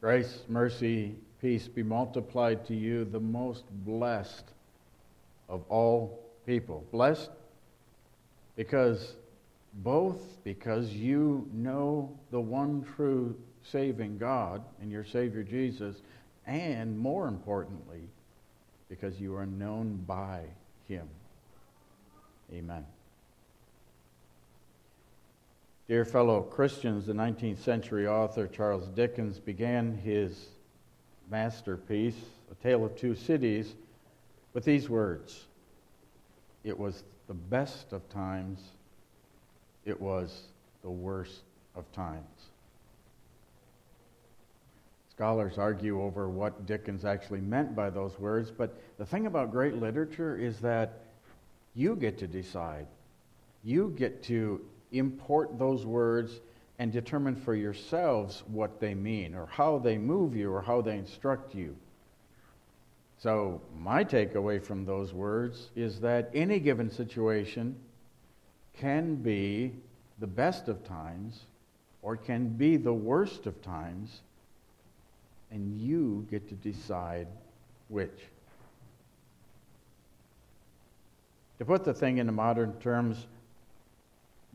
Grace, mercy, peace be multiplied to you, the most blessed of all people. Blessed because both because you know the one true saving God and your Savior Jesus, and more importantly, because you are known by Him. Amen. Dear fellow Christians, the 19th century author Charles Dickens began his masterpiece, A Tale of Two Cities, with these words It was the best of times, it was the worst of times. Scholars argue over what Dickens actually meant by those words, but the thing about great literature is that you get to decide. You get to import those words and determine for yourselves what they mean, or how they move you, or how they instruct you. So, my takeaway from those words is that any given situation can be the best of times or can be the worst of times, and you get to decide which. To put the thing into modern terms,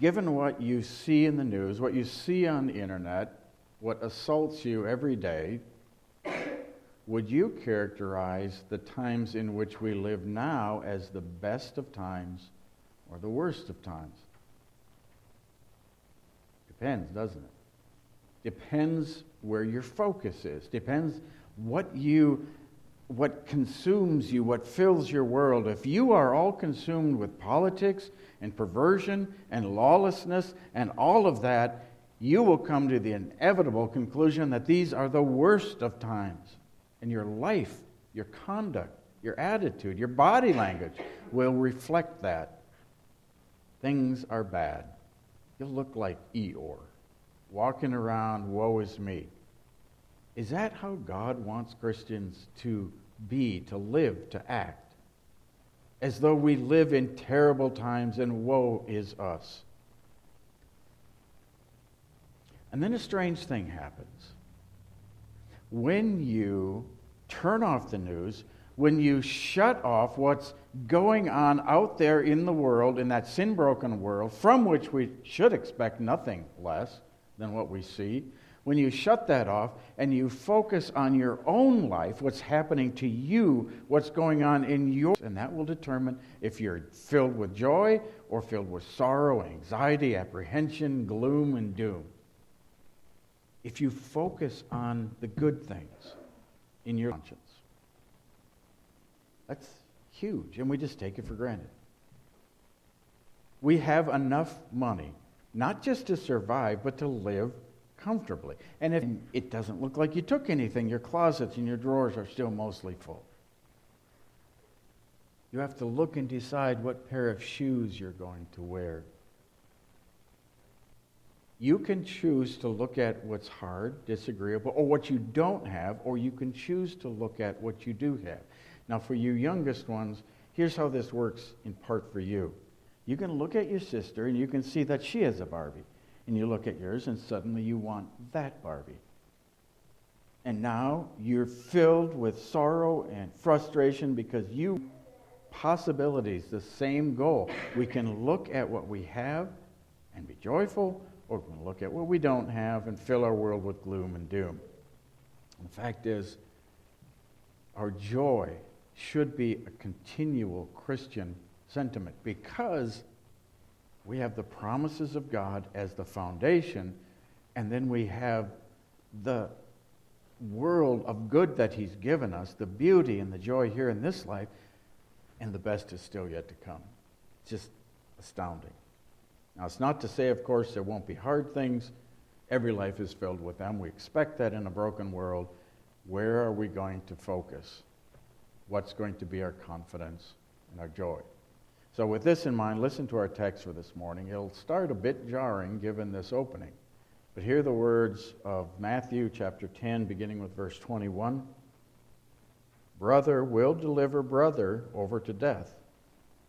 given what you see in the news, what you see on the internet, what assaults you every day, would you characterize the times in which we live now as the best of times or the worst of times? Depends, doesn't it? Depends where your focus is. Depends what you what consumes you, what fills your world. If you are all consumed with politics and perversion and lawlessness and all of that, you will come to the inevitable conclusion that these are the worst of times. And your life, your conduct, your attitude, your body language will reflect that. Things are bad. You'll look like Eeyore, walking around, woe is me. Is that how God wants Christians to be, to live, to act? As though we live in terrible times and woe is us. And then a strange thing happens. When you turn off the news, when you shut off what's going on out there in the world, in that sin broken world, from which we should expect nothing less than what we see, when you shut that off and you focus on your own life, what's happening to you, what's going on in your and that will determine if you're filled with joy or filled with sorrow, anxiety, apprehension, gloom, and doom. If you focus on the good things in your conscience, that's huge, and we just take it for granted. We have enough money, not just to survive, but to live comfortably. And if it doesn't look like you took anything, your closets and your drawers are still mostly full. You have to look and decide what pair of shoes you're going to wear. You can choose to look at what's hard, disagreeable, or what you don't have, or you can choose to look at what you do have. Now, for you youngest ones, here's how this works in part for you. You can look at your sister and you can see that she has a Barbie and you look at yours, and suddenly you want that Barbie. And now you're filled with sorrow and frustration because you possibilities, the same goal. We can look at what we have and be joyful, or we can look at what we don't have and fill our world with gloom and doom. The fact is, our joy should be a continual Christian sentiment because we have the promises of God as the foundation, and then we have the world of good that He's given us, the beauty and the joy here in this life, and the best is still yet to come. Just astounding. Now, it's not to say, of course, there won't be hard things. Every life is filled with them. We expect that in a broken world. Where are we going to focus? What's going to be our confidence and our joy? So, with this in mind, listen to our text for this morning. It'll start a bit jarring given this opening. But hear the words of Matthew chapter 10, beginning with verse 21. Brother will deliver brother over to death,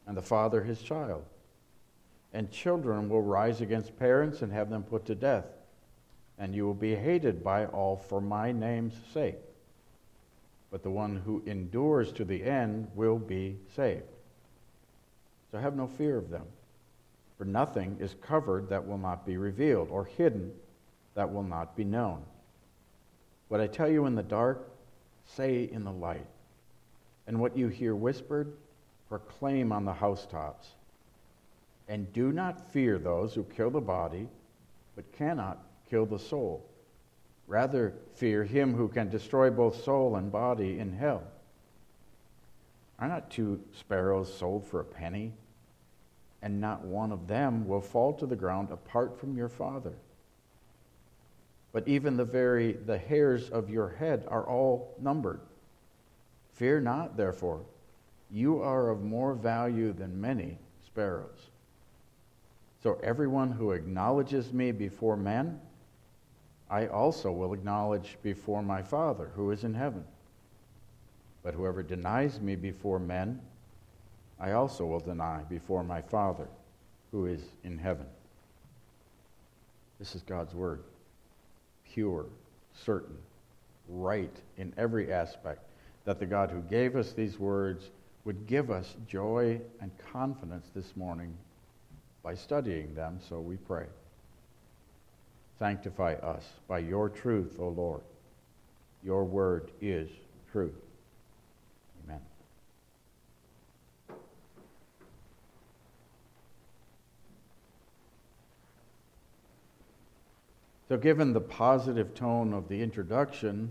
and the father his child. And children will rise against parents and have them put to death. and you will be hated by all for my name's sake. But the one who endures to the end will be saved. So have no fear of them, for nothing is covered that will not be revealed, or hidden that will not be known. What I tell you in the dark, say in the light. And what you hear whispered, proclaim on the housetops. And do not fear those who kill the body, but cannot kill the soul. Rather, fear him who can destroy both soul and body in hell. Are not two sparrows sold for a penny? And not one of them will fall to the ground apart from your Father. But even the very the hairs of your head are all numbered. Fear not, therefore, you are of more value than many sparrows. So everyone who acknowledges me before men, I also will acknowledge before my Father who is in heaven. But whoever denies me before men, I also will deny before my Father who is in heaven. This is God's word. Pure, certain, right in every aspect. That the God who gave us these words would give us joy and confidence this morning by studying them, so we pray. Sanctify us by your truth, O Lord. Your word is truth. Amen. So, given the positive tone of the introduction,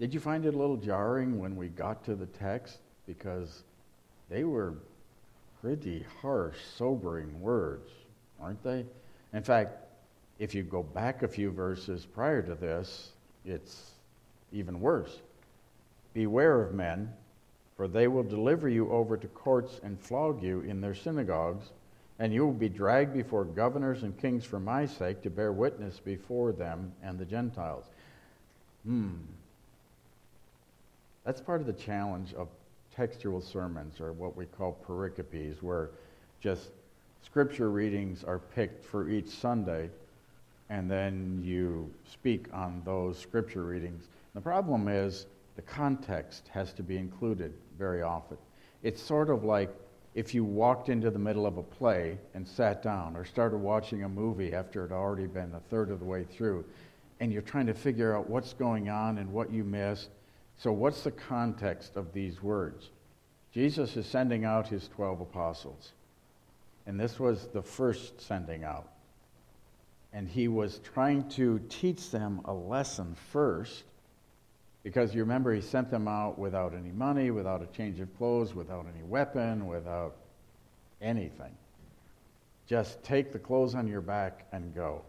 did you find it a little jarring when we got to the text? Because they were pretty harsh, sobering words, aren't they? In fact, if you go back a few verses prior to this, it's even worse. Beware of men, for they will deliver you over to courts and flog you in their synagogues, and you will be dragged before governors and kings for my sake to bear witness before them and the Gentiles. Hmm. That's part of the challenge of textual sermons, or what we call pericopes, where just scripture readings are picked for each Sunday and then you speak on those scripture readings. The problem is the context has to be included very often. It's sort of like if you walked into the middle of a play and sat down, or started watching a movie after it had already been a third of the way through, and you're trying to figure out what's going on and what you missed. So, what's the context of these words? Jesus is sending out his 12 apostles, and this was the first sending out and he was trying to teach them a lesson first because you remember he sent them out without any money, without a change of clothes, without any weapon, without anything. Just take the clothes on your back and go.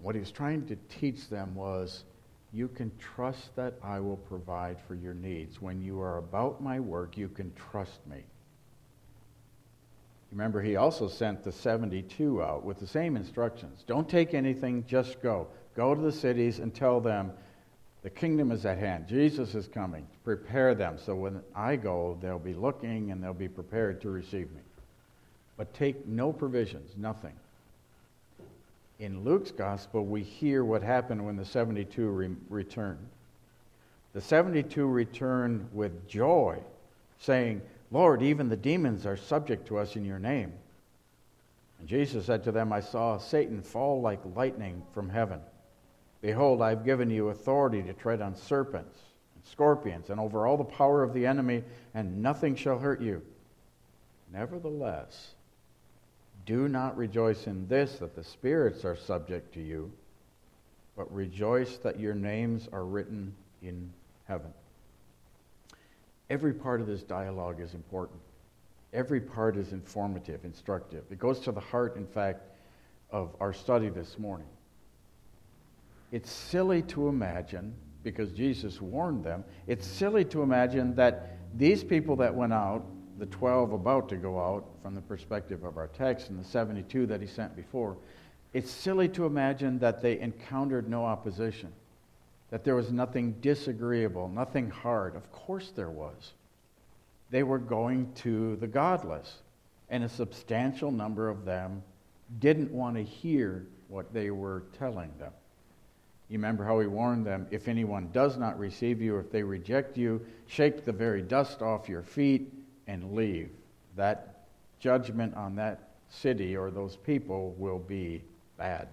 What he was trying to teach them was you can trust that I will provide for your needs. When you are about my work, you can trust me. Remember, he also sent the 72 out with the same instructions. Don't take anything, just go. Go to the cities and tell them the kingdom is at hand. Jesus is coming. Prepare them so when I go, they'll be looking and they'll be prepared to receive me. But take no provisions, nothing. In Luke's gospel, we hear what happened when the 72 re- returned. The 72 returned with joy, saying, Lord, even the demons are subject to us in your name. And Jesus said to them, I saw Satan fall like lightning from heaven. Behold, I have given you authority to tread on serpents and scorpions and over all the power of the enemy, and nothing shall hurt you. Nevertheless, do not rejoice in this that the spirits are subject to you, but rejoice that your names are written in heaven. Every part of this dialogue is important. Every part is informative, instructive. It goes to the heart, in fact, of our study this morning. It's silly to imagine, because Jesus warned them, it's silly to imagine that these people that went out, the 12 about to go out from the perspective of our text, and the 72 that he sent before, it's silly to imagine that they encountered no opposition that there was nothing disagreeable, nothing hard. Of course there was. They were going to the godless, and a substantial number of them didn't want to hear what they were telling them. You remember how he warned them if anyone does not receive you, if they reject you, shake the very dust off your feet and leave. That judgment on that city or those people will be bad.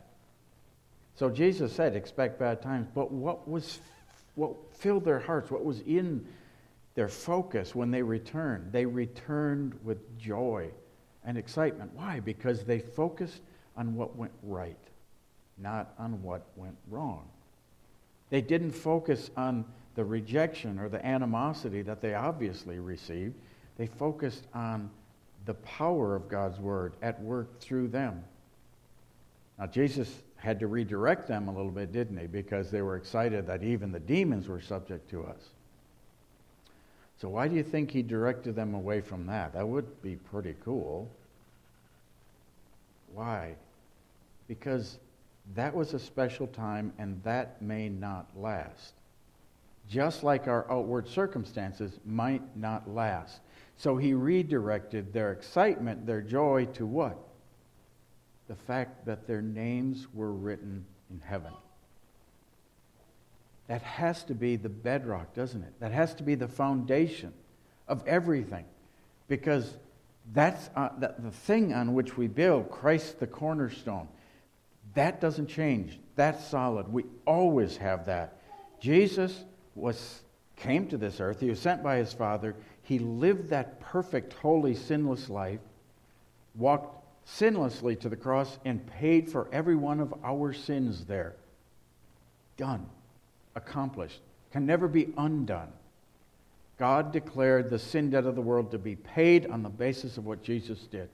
So Jesus said, expect bad times. But what was what filled their hearts, what was in their focus when they returned? They returned with joy and excitement. Why? Because they focused on what went right, not on what went wrong. They didn't focus on the rejection or the animosity that they obviously received. They focused on the power of God's word at work through them. Now, Jesus had to redirect them a little bit, didn't he? Because they were excited that even the demons were subject to us. So, why do you think he directed them away from that? That would be pretty cool. Why? Because that was a special time and that may not last. Just like our outward circumstances might not last. So he redirected their excitement, their joy to what? The fact that their names were written in heaven. That has to be the bedrock, doesn't it? That has to be the foundation of everything. Because that's uh, the, the thing on which we build, Christ the cornerstone. That doesn't change. That's solid. We always have that. Jesus was came to this earth. He was sent by his Father. He lived that perfect, holy, sinless life, walked sinlessly to the cross, and paid for every one of our sins there. Done. Accomplished. Can never be undone. God declared the sin debt of the world to be paid on the basis of what Jesus did.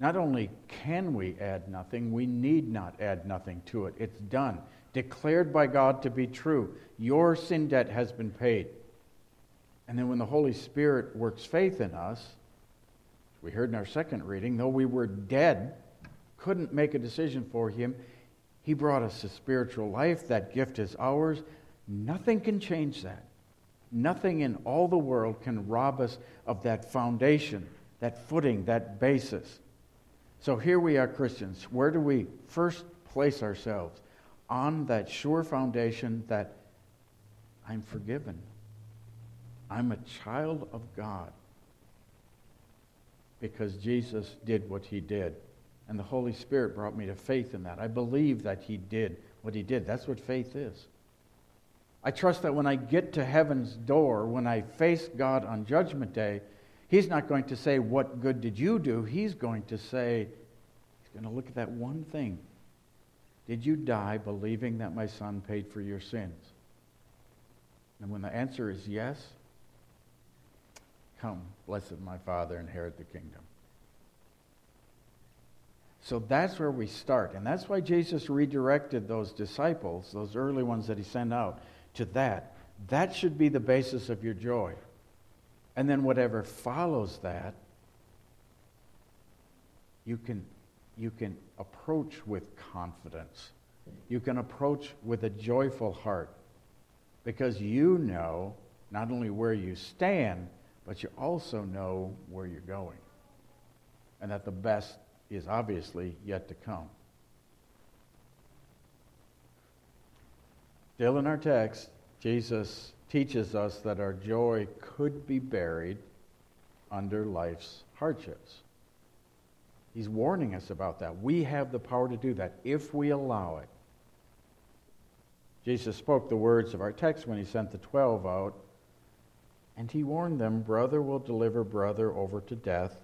Not only can we add nothing, we need not add nothing to it. It's done. Declared by God to be true. Your sin debt has been paid. And then when the Holy Spirit works faith in us, we heard in our second reading, though we were dead, couldn't make a decision for Him, He brought us a spiritual life. That gift is ours. Nothing can change that. Nothing in all the world can rob us of that foundation, that footing, that basis. So here we are, Christians. Where do we first place ourselves? On that sure foundation that I'm forgiven. I'm a child of God because Jesus did what he did. And the Holy Spirit brought me to faith in that. I believe that he did what he did. That's what faith is. I trust that when I get to heaven's door, when I face God on Judgment Day, he's not going to say, What good did you do? He's going to say, He's going to look at that one thing. Did you die believing that my son paid for your sins? And when the answer is yes, Come, blessed my Father, inherit the kingdom. So that's where we start. And that's why Jesus redirected those disciples, those early ones that he sent out, to that. That should be the basis of your joy. And then whatever follows that, you can, you can approach with confidence. You can approach with a joyful heart because you know not only where you stand, but you also know where you're going. And that the best is obviously yet to come. Still in our text, Jesus teaches us that our joy could be buried under life's hardships. He's warning us about that. We have the power to do that if we allow it. Jesus spoke the words of our text when he sent the twelve out and he warned them, Brother will deliver brother over to death,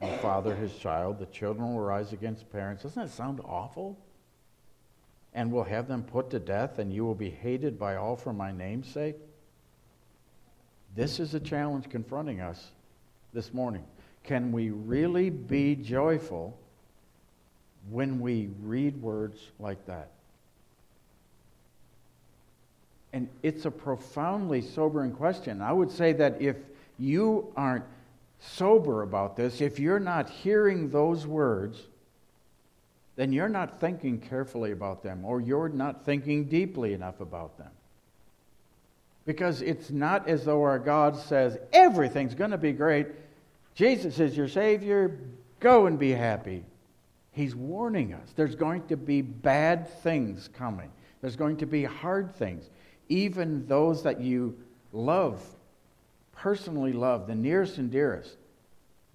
and father his child. The children will rise against parents. Doesn't that sound awful? And will have them put to death, and you will be hated by all for my name's sake. This is a challenge confronting us this morning. Can we really be joyful when we read words like that? And it's a profoundly sobering question. I would say that if you aren't sober about this, if you're not hearing those words, then you're not thinking carefully about them or you're not thinking deeply enough about them. Because it's not as though our God says, everything's going to be great. Jesus is your Savior. Go and be happy. He's warning us. There's going to be bad things coming, there's going to be hard things. Even those that you love, personally love, the nearest and dearest,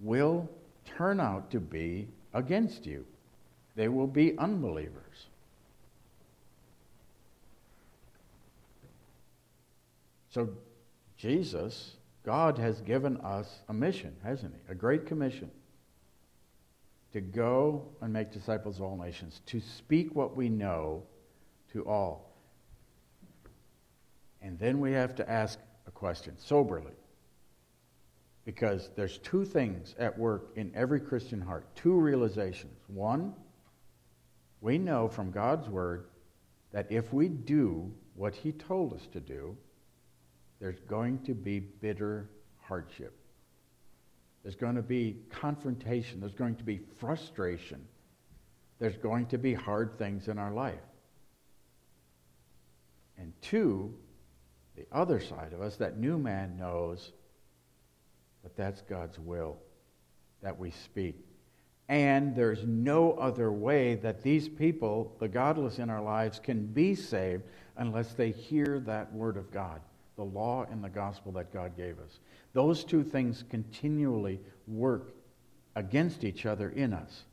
will turn out to be against you. They will be unbelievers. So, Jesus, God has given us a mission, hasn't He? A great commission to go and make disciples of all nations, to speak what we know to all. And then we have to ask a question soberly. Because there's two things at work in every Christian heart, two realizations. One, we know from God's word that if we do what he told us to do, there's going to be bitter hardship. There's going to be confrontation. There's going to be frustration. There's going to be hard things in our life. And two, the other side of us, that new man knows that that's God's will that we speak. And there's no other way that these people, the godless in our lives, can be saved unless they hear that word of God, the law and the gospel that God gave us. Those two things continually work against each other in us.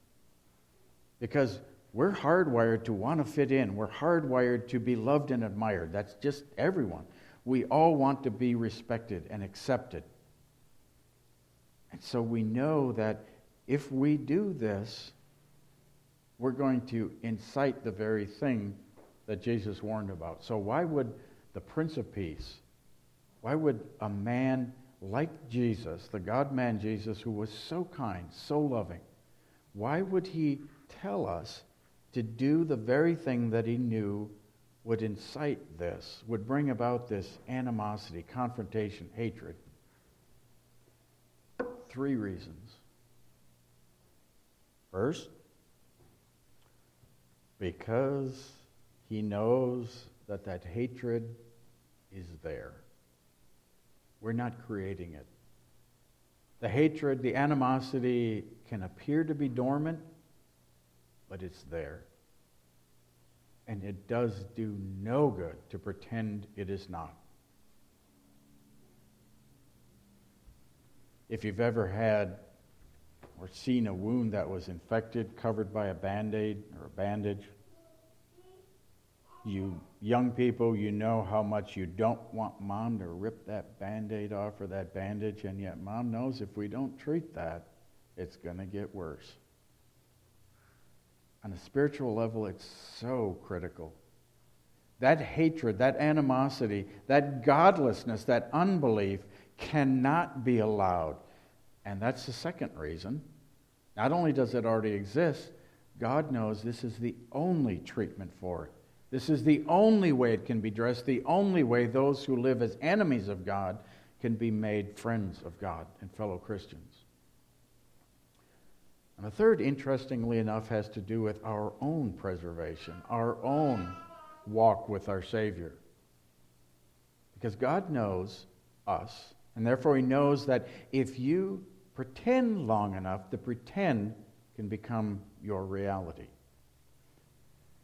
Because we're hardwired to want to fit in. We're hardwired to be loved and admired. That's just everyone. We all want to be respected and accepted. And so we know that if we do this, we're going to incite the very thing that Jesus warned about. So why would the Prince of Peace, why would a man like Jesus, the God man Jesus, who was so kind, so loving, why would he tell us to do the very thing that he knew would incite this, would bring about this animosity, confrontation, hatred? Three reasons. First, because he knows that that hatred is there. We're not creating it. The hatred, the animosity can appear to be dormant, but it's there. And it does do no good to pretend it is not. If you've ever had or seen a wound that was infected, covered by a band aid or a bandage, you young people, you know how much you don't want mom to rip that band aid off or that bandage, and yet mom knows if we don't treat that, it's going to get worse. On a spiritual level, it's so critical. That hatred, that animosity, that godlessness, that unbelief cannot be allowed. And that's the second reason. Not only does it already exist, God knows this is the only treatment for it. This is the only way it can be dressed, the only way those who live as enemies of God can be made friends of God and fellow Christians. And the third, interestingly enough, has to do with our own preservation, our own walk with our Savior. Because God knows us, and therefore He knows that if you pretend long enough, the pretend can become your reality.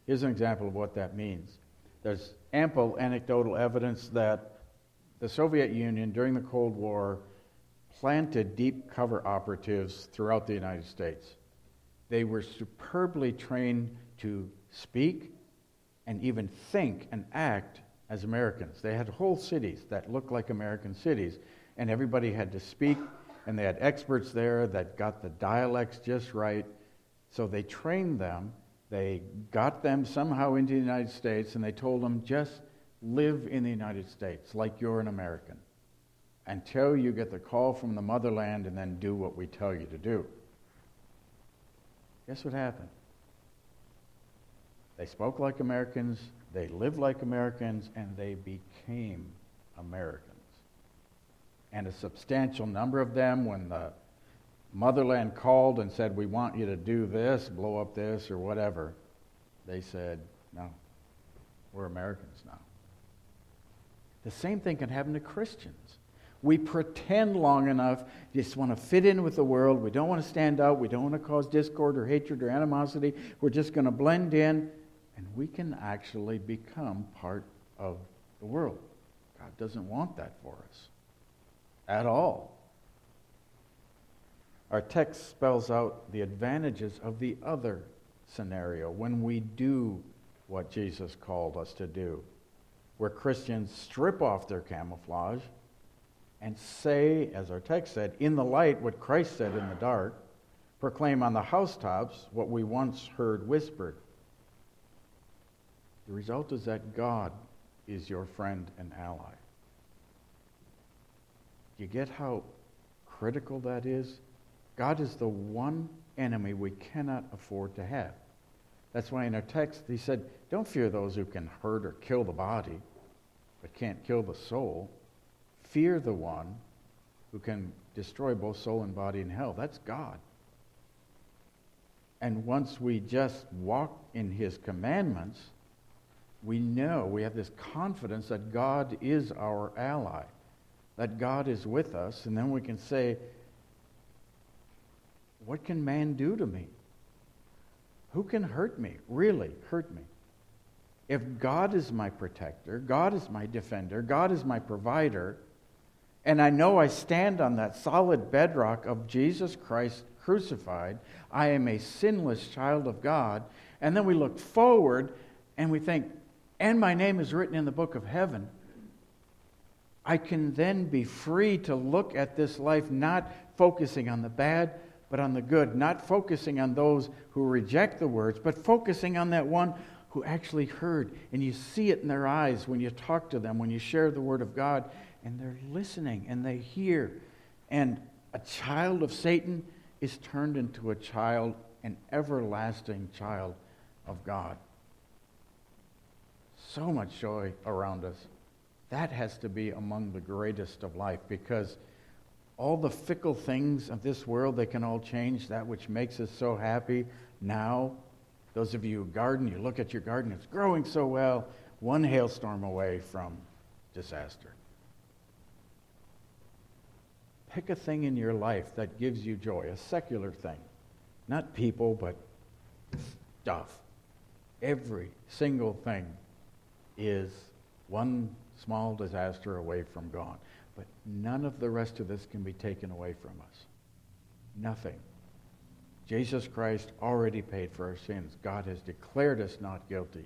Here's an example of what that means. There's ample anecdotal evidence that the Soviet Union during the Cold War planted deep cover operatives throughout the United States. They were superbly trained to speak and even think and act as Americans. They had whole cities that looked like American cities, and everybody had to speak, and they had experts there that got the dialects just right. So they trained them they got them somehow into the United States and they told them, just live in the United States like you're an American until you get the call from the motherland and then do what we tell you to do. Guess what happened? They spoke like Americans, they lived like Americans, and they became Americans. And a substantial number of them, when the Motherland called and said, We want you to do this, blow up this, or whatever, they said, No, we're Americans now. The same thing can happen to Christians. We pretend long enough, just want to fit in with the world. We don't want to stand out. We don't want to cause discord or hatred or animosity. We're just going to blend in, and we can actually become part of the world. God doesn't want that for us at all. Our text spells out the advantages of the other scenario when we do what Jesus called us to do, where Christians strip off their camouflage and say, as our text said, in the light what Christ said in the dark, proclaim on the housetops what we once heard whispered. The result is that God is your friend and ally. You get how critical that is? God is the one enemy we cannot afford to have. That's why in our text he said, Don't fear those who can hurt or kill the body, but can't kill the soul. Fear the one who can destroy both soul and body in hell. That's God. And once we just walk in his commandments, we know, we have this confidence that God is our ally, that God is with us, and then we can say, What can man do to me? Who can hurt me? Really hurt me? If God is my protector, God is my defender, God is my provider, and I know I stand on that solid bedrock of Jesus Christ crucified, I am a sinless child of God, and then we look forward and we think, and my name is written in the book of heaven. I can then be free to look at this life not focusing on the bad, but on the good, not focusing on those who reject the words, but focusing on that one who actually heard. And you see it in their eyes when you talk to them, when you share the word of God, and they're listening and they hear. And a child of Satan is turned into a child, an everlasting child of God. So much joy around us. That has to be among the greatest of life because all the fickle things of this world, they can all change. That which makes us so happy now. Those of you who garden, you look at your garden, it's growing so well, one hailstorm away from disaster. Pick a thing in your life that gives you joy, a secular thing. Not people, but stuff. Every single thing is one small disaster away from gone. But none of the rest of this can be taken away from us. Nothing. Jesus Christ already paid for our sins. God has declared us not guilty.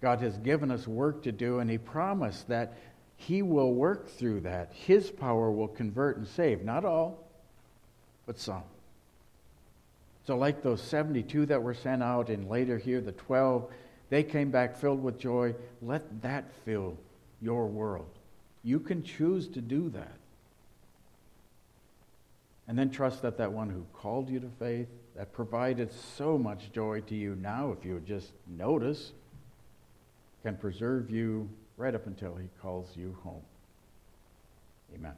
God has given us work to do, and He promised that He will work through that. His power will convert and save. Not all, but some. So, like those 72 that were sent out, and later here, the 12, they came back filled with joy. Let that fill your world. You can choose to do that. And then trust that that one who called you to faith, that provided so much joy to you now, if you would just notice, can preserve you right up until he calls you home. Amen.